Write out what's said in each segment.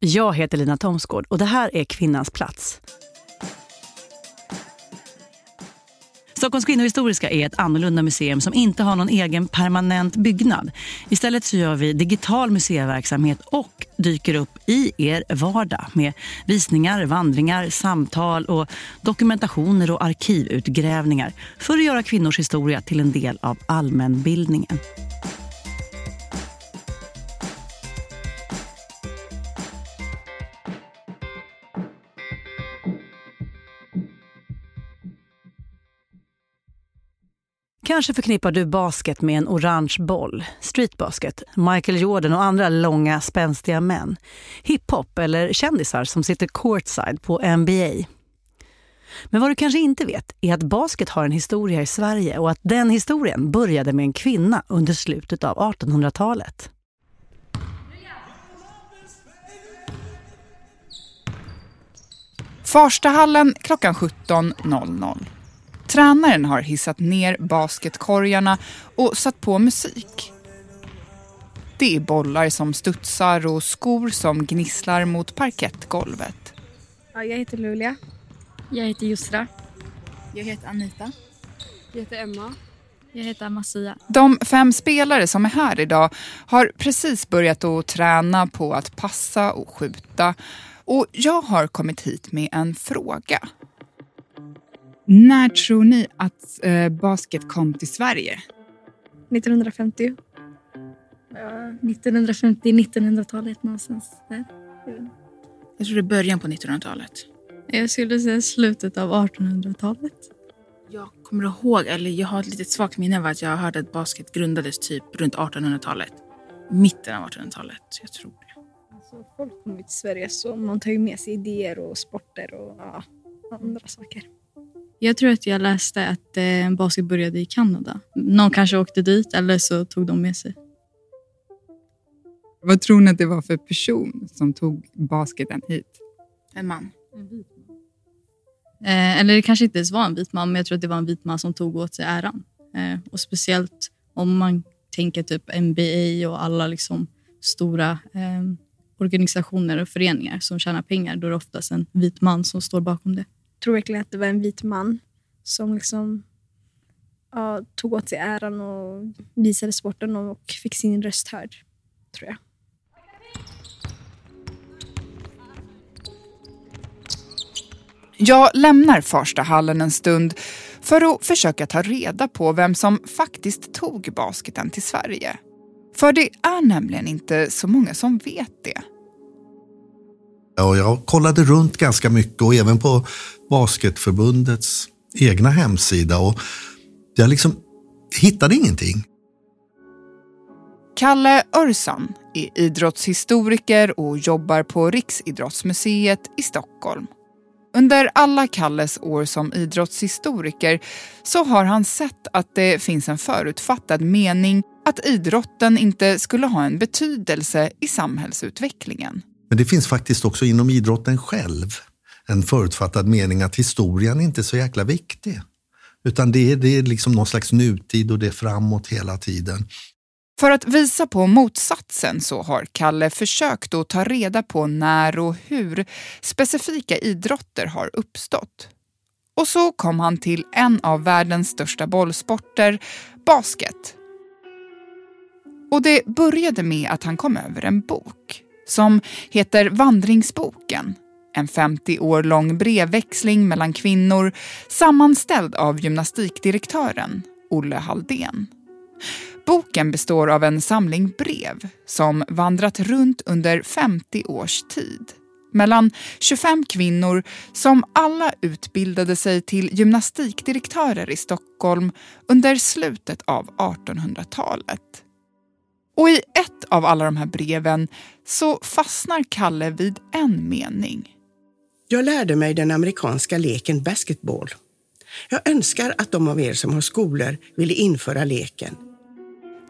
Jag heter Lina Thomsgård och det här är Kvinnans plats. Stockholms kvinnohistoriska är ett annorlunda museum som inte har någon egen permanent byggnad. Istället så gör vi digital museiverksamhet och dyker upp i er vardag med visningar, vandringar, samtal och dokumentationer och arkivutgrävningar för att göra kvinnors historia till en del av allmänbildningen. Kanske förknippar du basket med en orange boll, streetbasket, Michael Jordan och andra långa spänstiga män. Hiphop eller kändisar som sitter courtside på NBA. Men vad du kanske inte vet är att basket har en historia i Sverige och att den historien började med en kvinna under slutet av 1800-talet. Farstahallen klockan 17.00. Tränaren har hissat ner basketkorgarna och satt på musik. Det är bollar som studsar och skor som gnisslar mot parkettgolvet. Ja, jag heter Lulia. Jag heter Jusra. Jag heter Anita. Jag heter Emma. Jag heter Amasia. De fem spelare som är här idag har precis börjat att träna på att passa och skjuta. Och jag har kommit hit med en fråga. När tror ni att eh, basket kom till Sverige? 1950. Ja, 1950, 1900-talet någonstans där. Jag tror det är början på 1900-talet. Jag skulle säga slutet av 1800-talet. Jag kommer ihåg, eller jag har ett litet svagt minne av att jag hörde att basket grundades typ runt 1800-talet. Mitten av 1800-talet, jag tror det. Alltså, folk kommer till Sverige så man tar ju med sig idéer och sporter och ja, andra saker. Jag tror att jag läste att eh, basket började i Kanada. Någon kanske åkte dit eller så tog de med sig. Vad tror ni att det var för person som tog basketen hit? En man. Eh, eller det kanske inte ens var en vit man, men jag tror att det var en vit man som tog åt sig äran. Eh, och speciellt om man tänker typ NBA och alla liksom stora eh, organisationer och föreningar som tjänar pengar, då är det oftast en vit man som står bakom det. Jag tror verkligen att det var en vit man som liksom ja, tog åt sig äran och visade sporten och fick sin röst hörd, tror jag. Jag lämnar Farstahallen en stund för att försöka ta reda på vem som faktiskt tog basketen till Sverige. För det är nämligen inte så många som vet det. Och jag kollade runt ganska mycket och även på Basketförbundets egna hemsida och jag liksom hittade ingenting. Kalle Örsan är idrottshistoriker och jobbar på Riksidrottsmuseet i Stockholm. Under alla Kalles år som idrottshistoriker så har han sett att det finns en förutfattad mening att idrotten inte skulle ha en betydelse i samhällsutvecklingen. Men det finns faktiskt också inom idrotten själv en förutfattad mening att historien inte är så jäkla viktig. Utan det är, det är liksom någon slags nutid och det är framåt hela tiden. För att visa på motsatsen så har Kalle försökt att ta reda på när och hur specifika idrotter har uppstått. Och så kom han till en av världens största bollsporter, basket. Och det började med att han kom över en bok som heter Vandringsboken. En 50 år lång brevväxling mellan kvinnor sammanställd av gymnastikdirektören Olle Halldén. Boken består av en samling brev som vandrat runt under 50 års tid mellan 25 kvinnor som alla utbildade sig till gymnastikdirektörer i Stockholm under slutet av 1800-talet. Och i ett av alla de här breven så fastnar Kalle vid en mening. Jag lärde mig den amerikanska leken basketball. Jag önskar att de av er som har skolor ville införa leken.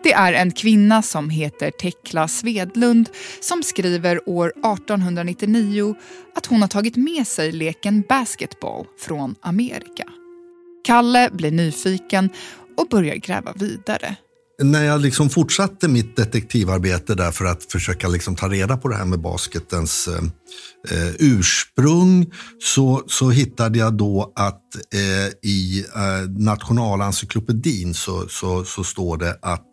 Det är en kvinna som heter Tekla Svedlund som skriver år 1899 att hon har tagit med sig leken basketball från Amerika. Kalle blir nyfiken och börjar gräva vidare när jag liksom fortsatte mitt detektivarbete där för att försöka liksom ta reda på det här med basketens eh, eh, ursprung så, så hittade jag då att eh, i eh, Nationalencyklopedin så, så, så står det att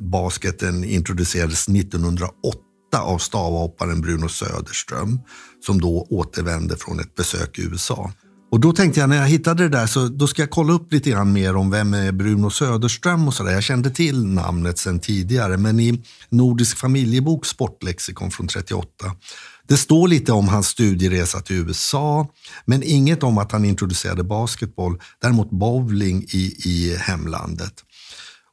basketen introducerades 1908 av stavhopparen Bruno Söderström som då återvände från ett besök i USA. Och då tänkte jag när jag hittade det där så då ska jag kolla upp lite grann mer om vem är Bruno Söderström och sådär. Jag kände till namnet sedan tidigare men i Nordisk familjebok sportlexikon från 38 det står lite om hans studieresa till USA men inget om att han introducerade basketboll, däremot bowling i, i hemlandet.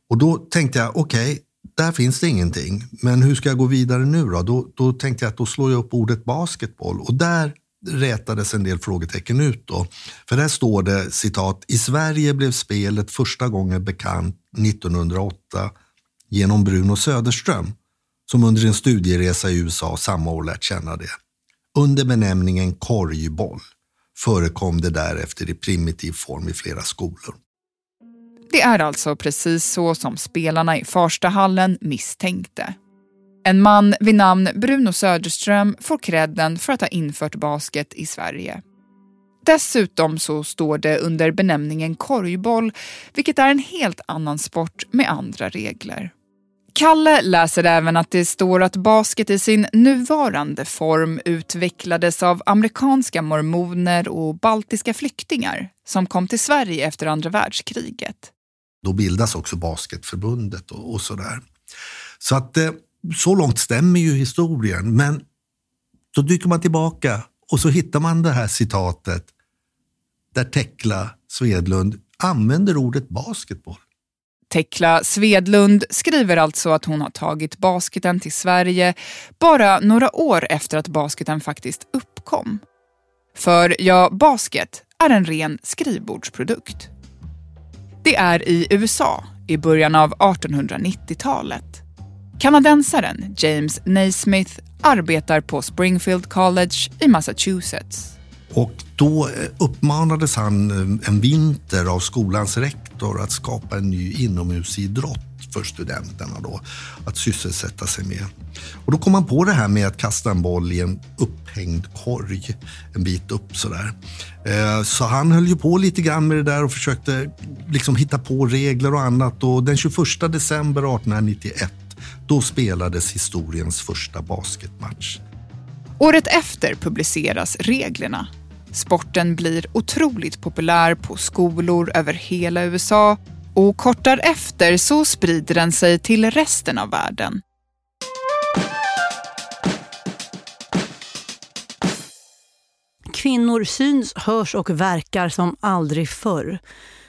Och då tänkte jag, okej, okay, där finns det ingenting. Men hur ska jag gå vidare nu då? Då, då tänkte jag att då slår jag upp ordet basketboll och där rätades en del frågetecken ut. Då. För där står det citat, i Sverige blev spelet första gången bekant 1908 genom Bruno Söderström som under en studieresa i USA samma år lärt känna det. Under benämningen korgboll förekom det därefter i primitiv form i flera skolor. Det är alltså precis så som spelarna i Farstahallen misstänkte. En man vid namn Bruno Söderström får credden för att ha infört basket i Sverige. Dessutom så står det under benämningen korgboll, vilket är en helt annan sport med andra regler. Kalle läser även att det står att basket i sin nuvarande form utvecklades av amerikanska mormoner och baltiska flyktingar som kom till Sverige efter andra världskriget. Då bildas också Basketförbundet och, och sådär. Så att eh, så långt stämmer ju historien. Men så dyker man tillbaka och så hittar man det här citatet där Tekla Svedlund använder ordet basketboll. Tekla Svedlund skriver alltså att hon har tagit basketen till Sverige bara några år efter att basketen faktiskt uppkom. För ja, basket är en ren skrivbordsprodukt. Det är i USA i början av 1890-talet. Kanadensaren James Naismith arbetar på Springfield College i Massachusetts. Och då eh, uppmanades han eh, en vinter av skolans rektor att skapa en ny inomhusidrott för studenterna då, att sysselsätta sig med. Och då kom han på det här med att kasta en boll i en upphängd korg en bit upp sådär. Eh, så han höll ju på lite grann med det där och försökte liksom hitta på regler och annat och den 21 december 1891 då spelades historiens första basketmatch. Året efter publiceras reglerna. Sporten blir otroligt populär på skolor över hela USA och kort därefter så sprider den sig till resten av världen. Kvinnor syns, hörs och verkar som aldrig förr.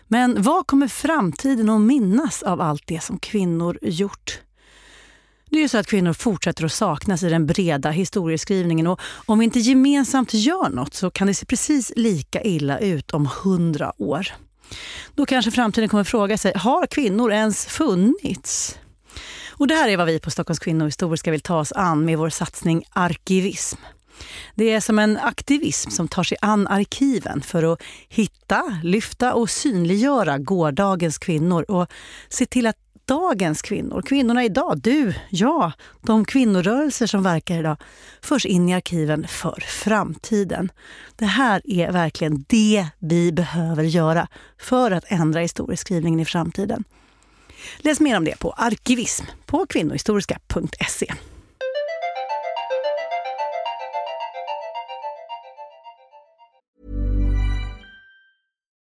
Men vad kommer framtiden att minnas av allt det som kvinnor gjort? Det är ju så att kvinnor fortsätter att saknas i den breda historieskrivningen och om vi inte gemensamt gör något så kan det se precis lika illa ut om hundra år. Då kanske framtiden kommer fråga sig, har kvinnor ens funnits? Och det här är vad vi på Stockholms kvinnohistoriska vill ta oss an med vår satsning Arkivism. Det är som en aktivism som tar sig an arkiven för att hitta, lyfta och synliggöra gårdagens kvinnor och se till att dagens kvinnor, kvinnorna idag, du, jag, de kvinnorörelser som verkar idag, förs in i arkiven för framtiden. Det här är verkligen det vi behöver göra för att ändra historieskrivningen i framtiden. Läs mer om det på arkivism på kvinnohistoriska.se.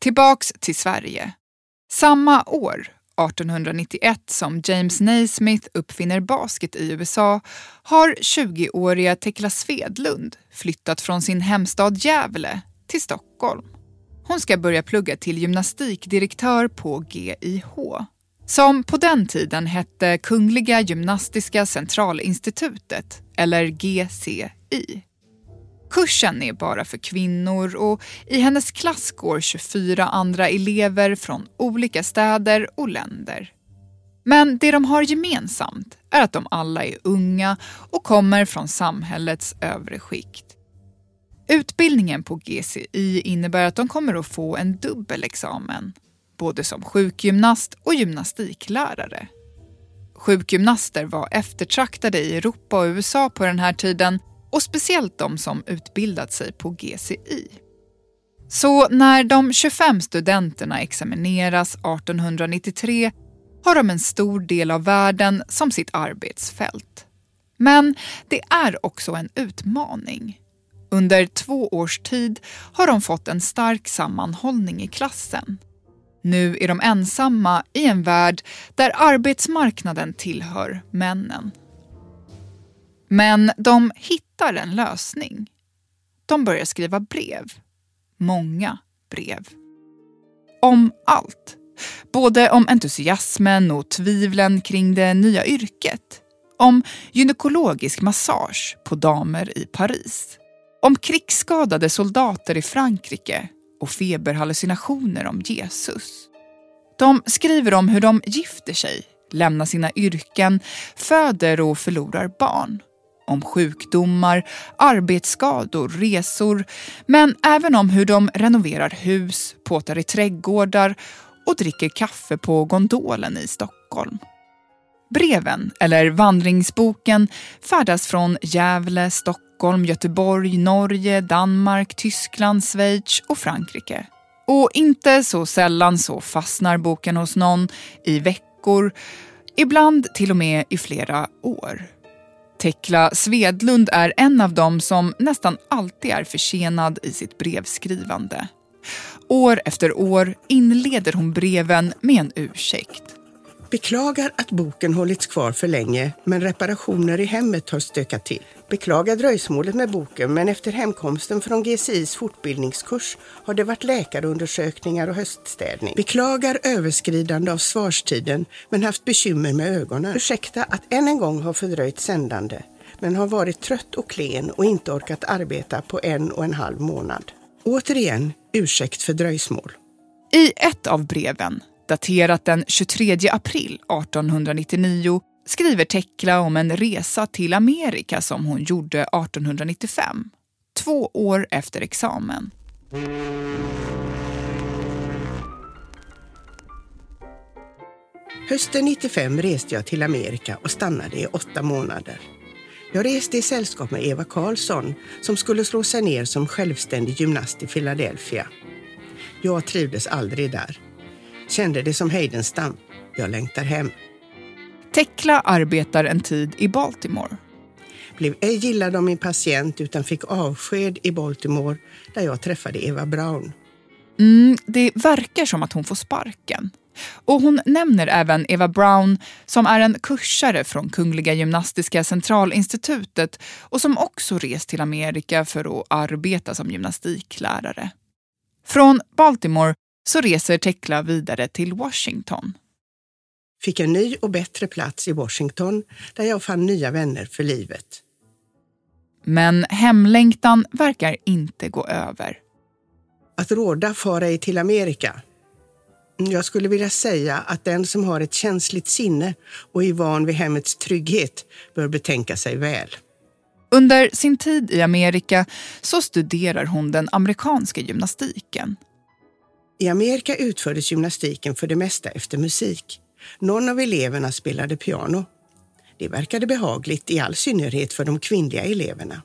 Tillbaks till Sverige. Samma år, 1891, som James Naismith uppfinner basket i USA har 20-åriga Tekla Svedlund flyttat från sin hemstad Gävle till Stockholm. Hon ska börja plugga till gymnastikdirektör på GIH som på den tiden hette Kungliga Gymnastiska Centralinstitutet, eller GCI. Kursen är bara för kvinnor och i hennes klass går 24 andra elever från olika städer och länder. Men det de har gemensamt är att de alla är unga och kommer från samhällets övre skikt. Utbildningen på GCI innebär att de kommer att få en dubbelexamen både som sjukgymnast och gymnastiklärare. Sjukgymnaster var eftertraktade i Europa och USA på den här tiden och speciellt de som utbildat sig på GCI. Så när de 25 studenterna examineras 1893 har de en stor del av världen som sitt arbetsfält. Men det är också en utmaning. Under två års tid har de fått en stark sammanhållning i klassen. Nu är de ensamma i en värld där arbetsmarknaden tillhör männen. Men de hittar en lösning. De börjar skriva brev. Många brev. Om allt. Både om entusiasmen och tvivlen kring det nya yrket. Om gynekologisk massage på damer i Paris. Om krigsskadade soldater i Frankrike och feberhallucinationer om Jesus. De skriver om hur de gifter sig, lämnar sina yrken, föder och förlorar barn. Om sjukdomar, arbetsskador, resor, men även om hur de renoverar hus, påtar i trädgårdar och dricker kaffe på gondolen i Stockholm. Breven, eller vandringsboken, färdas från Gävle, Stockholm, Göteborg, Norge, Danmark, Tyskland, Schweiz och Frankrike. Och inte så sällan så fastnar boken hos någon i veckor, ibland till och med i flera år. Tekla Svedlund är en av dem som nästan alltid är försenad i sitt brevskrivande. År efter år inleder hon breven med en ursäkt. Beklagar att boken hållits kvar för länge, men reparationer i hemmet har stökat till. Beklagar dröjsmålet med boken, men efter hemkomsten från GCIs fortbildningskurs har det varit läkarundersökningar och höststädning. Beklagar överskridande av svarstiden, men haft bekymmer med ögonen. Ursäkta att än en gång har fördröjt sändande, men har varit trött och klen och inte orkat arbeta på en och en halv månad. Återigen, ursäkt för dröjsmål. I ett av breven daterat den 23 april 1899, skriver Tekla om en resa till Amerika som hon gjorde 1895. Två år efter examen. Hösten 95 reste jag till Amerika och stannade i åtta månader. Jag reste i sällskap med Eva Karlsson som skulle slå sig ner som självständig gymnast i Philadelphia. Jag trivdes aldrig där. Kände det som Heidenstam. Jag längtar hem. Tekla arbetar en tid i Baltimore. Blev ej gillad av min patient utan fick avsked i Baltimore där jag träffade Eva Brown. Mm, det verkar som att hon får sparken. Och hon nämner även Eva Brown som är en kursare från Kungliga Gymnastiska Centralinstitutet och som också rest till Amerika för att arbeta som gymnastiklärare. Från Baltimore så reser Tekla vidare till Washington. Fick en ny och bättre plats i Washington där jag fann nya vänner för livet. Men hemlängtan verkar inte gå över. Att råda fara ej till Amerika. Jag skulle vilja säga att den som har ett känsligt sinne och är van vid hemmets trygghet bör betänka sig väl. Under sin tid i Amerika så studerar hon den amerikanska gymnastiken. I Amerika utfördes gymnastiken för det mesta efter musik. Någon av eleverna spelade piano. Det verkade behagligt, i all synnerhet för de kvinnliga eleverna.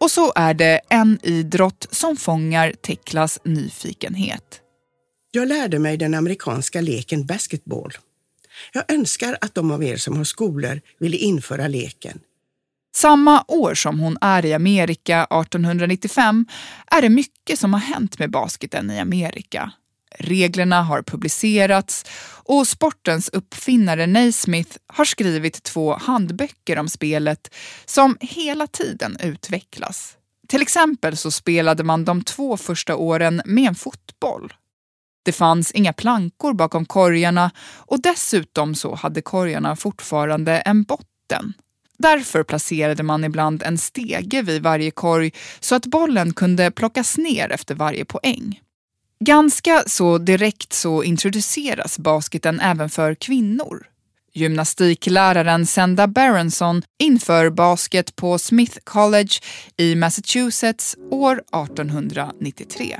Och så är det en idrott som fångar Teklas nyfikenhet. Jag lärde mig den amerikanska leken basketball. Jag önskar att de av er som har skolor ville införa leken. Samma år som hon är i Amerika, 1895, är det mycket som har hänt med basketen i Amerika. Reglerna har publicerats och sportens uppfinnare Naismith har skrivit två handböcker om spelet som hela tiden utvecklas. Till exempel så spelade man de två första åren med en fotboll. Det fanns inga plankor bakom korgarna och dessutom så hade korgarna fortfarande en botten. Därför placerade man ibland en stege vid varje korg så att bollen kunde plockas ner efter varje poäng. Ganska så direkt så introduceras basketen även för kvinnor. Gymnastikläraren Senda Berenson inför basket på Smith College i Massachusetts år 1893.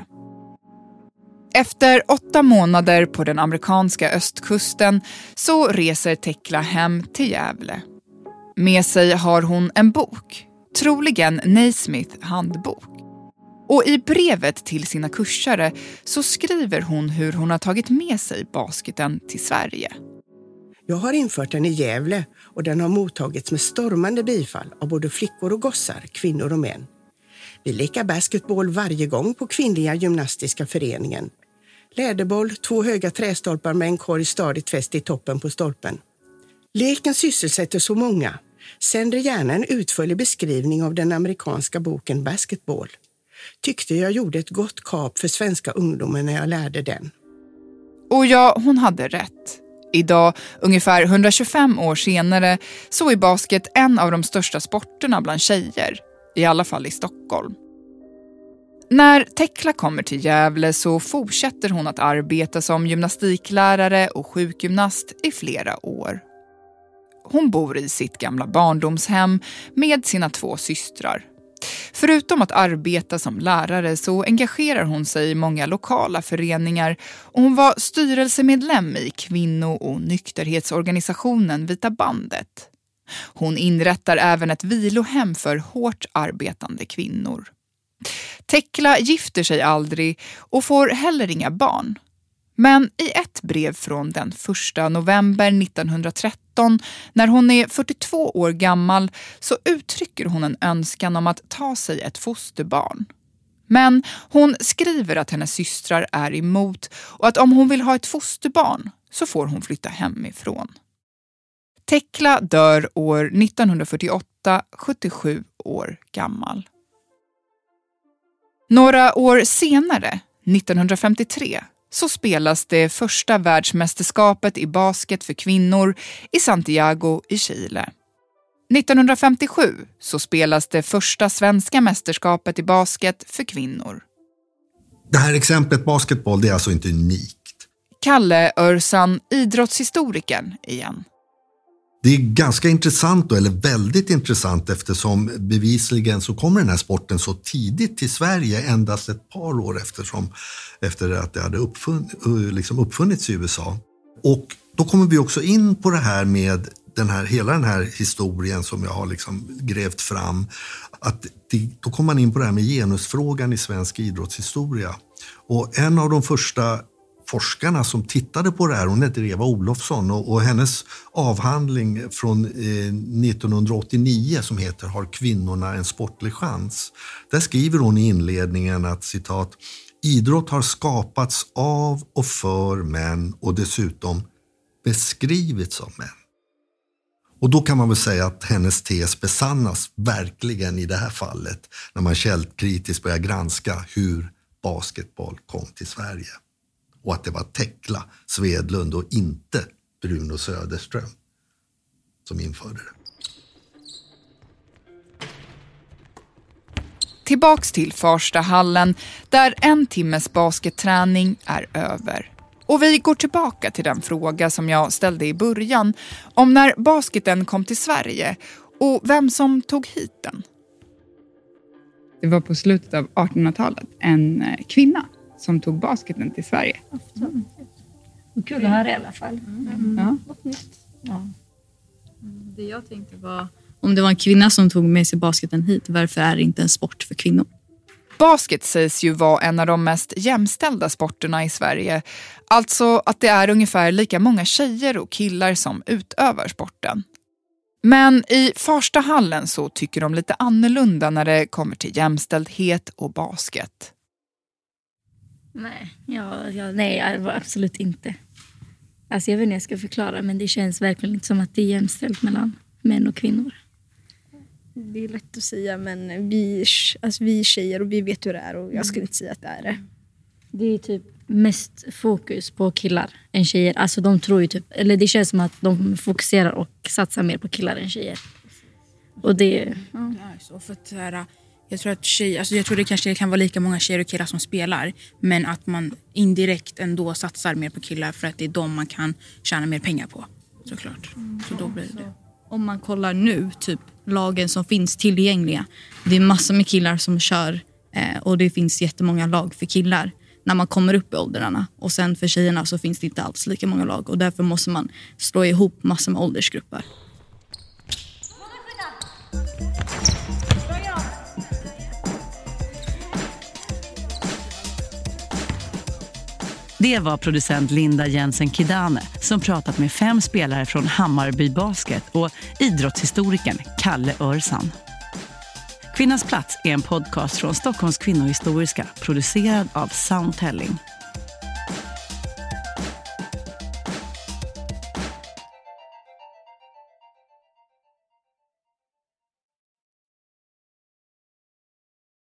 Efter åtta månader på den amerikanska östkusten så reser Tekla hem till Gävle. Med sig har hon en bok, troligen Naismith handbok. Och i brevet till sina kursare så skriver hon hur hon har tagit med sig basketen till Sverige. Jag har infört den i Gävle och den har mottagits med stormande bifall av både flickor och gossar, kvinnor och män. Vi lekar basketboll varje gång på Kvinnliga gymnastiska föreningen. Läderboll, två höga trästolpar med en korg stadigt fäst i toppen på stolpen. Leken sysselsätter så många. Sänder gärna en utförlig beskrivning av den amerikanska boken Basketball. Tyckte jag gjorde ett gott kap för svenska ungdomar när jag lärde den. Och ja, hon hade rätt. Idag, ungefär 125 år senare, så är basket en av de största sporterna bland tjejer. I alla fall i Stockholm. När Tekla kommer till Gävle så fortsätter hon att arbeta som gymnastiklärare och sjukgymnast i flera år. Hon bor i sitt gamla barndomshem med sina två systrar. Förutom att arbeta som lärare så engagerar hon sig i många lokala föreningar och hon var styrelsemedlem i kvinno och nykterhetsorganisationen Vita bandet. Hon inrättar även ett vilohem för hårt arbetande kvinnor. Tekla gifter sig aldrig och får heller inga barn. Men i ett brev från den 1 november 1913, när hon är 42 år gammal, så uttrycker hon en önskan om att ta sig ett fosterbarn. Men hon skriver att hennes systrar är emot och att om hon vill ha ett fosterbarn så får hon flytta hemifrån. Tekla dör år 1948, 77 år gammal. Några år senare, 1953, så spelas det första världsmästerskapet i basket för kvinnor i Santiago i Chile. 1957 så spelas det första svenska mästerskapet i basket för kvinnor. Det här exemplet basketboll det är alltså inte unikt. Kalle Örsan, idrottshistorikern igen. Det är ganska intressant, då, eller väldigt intressant eftersom bevisligen så kommer den här sporten så tidigt till Sverige, endast ett par år eftersom, efter att det hade uppfunn, eh, liksom uppfunnits i USA. Och då kommer vi också in på det här med den här, hela den här historien som jag har liksom grävt fram. Att det, då kommer man in på det här med genusfrågan i svensk idrottshistoria. Och en av de första forskarna som tittade på det här, hon heter Eva Olofsson och, och hennes avhandling från eh, 1989 som heter Har kvinnorna en sportlig chans? Där skriver hon i inledningen att citat Idrott har skapats av och för män och dessutom beskrivits av män. Och då kan man väl säga att hennes tes besannas verkligen i det här fallet när man källkritiskt börjar granska hur basketboll kom till Sverige och att det var Tekla Svedlund och inte Bruno Söderström som införde det. tillbaks till Farstahallen där en timmes basketträning är över. Och vi går tillbaka till den fråga som jag ställde i början om när basketen kom till Sverige och vem som tog hit den. Det var på slutet av 1800-talet en eh, kvinna som tog basketen till Sverige. Mm. Kul att höra i alla fall. Mm. Ja. Ja. Det jag tänkte var, om det var en kvinna som tog med sig basketen hit, varför är det inte en sport för kvinnor? Basket sägs ju vara en av de mest jämställda sporterna i Sverige. Alltså att det är ungefär lika många tjejer och killar som utövar sporten. Men i Farstahallen så tycker de lite annorlunda när det kommer till jämställdhet och basket. Nej, ja, ja, nej absolut inte. Alltså jag vet inte hur jag ska förklara men det känns verkligen inte som att det är jämställt mellan män och kvinnor. Det är lätt att säga men vi, alltså vi är tjejer och vi vet hur det är och jag skulle inte säga att det är det. Det är typ mest fokus på killar än tjejer. Alltså de tror ju typ, eller det känns som att de fokuserar och satsar mer på killar än tjejer. Och det... Ja. Och för att, jag tror att tjej, alltså jag tror det kanske kan vara lika många tjejer och killar som spelar men att man indirekt ändå satsar mer på killar för att det är de man kan tjäna mer pengar på. Såklart. Så då blir det. Om man kollar nu, typ lagen som finns tillgängliga. Det är massor med killar som kör eh, och det finns jättemånga lag för killar när man kommer upp i åldrarna. Och sen för tjejerna så finns det inte alls lika många lag och därför måste man slå ihop massor med åldersgrupper. Det var producent Linda Jensen Kidane som pratat med fem spelare från Hammarby Basket och idrottshistorikern Kalle Örsan. Kvinnans plats är en podcast från Stockholms kvinnohistoriska producerad av Soundtelling.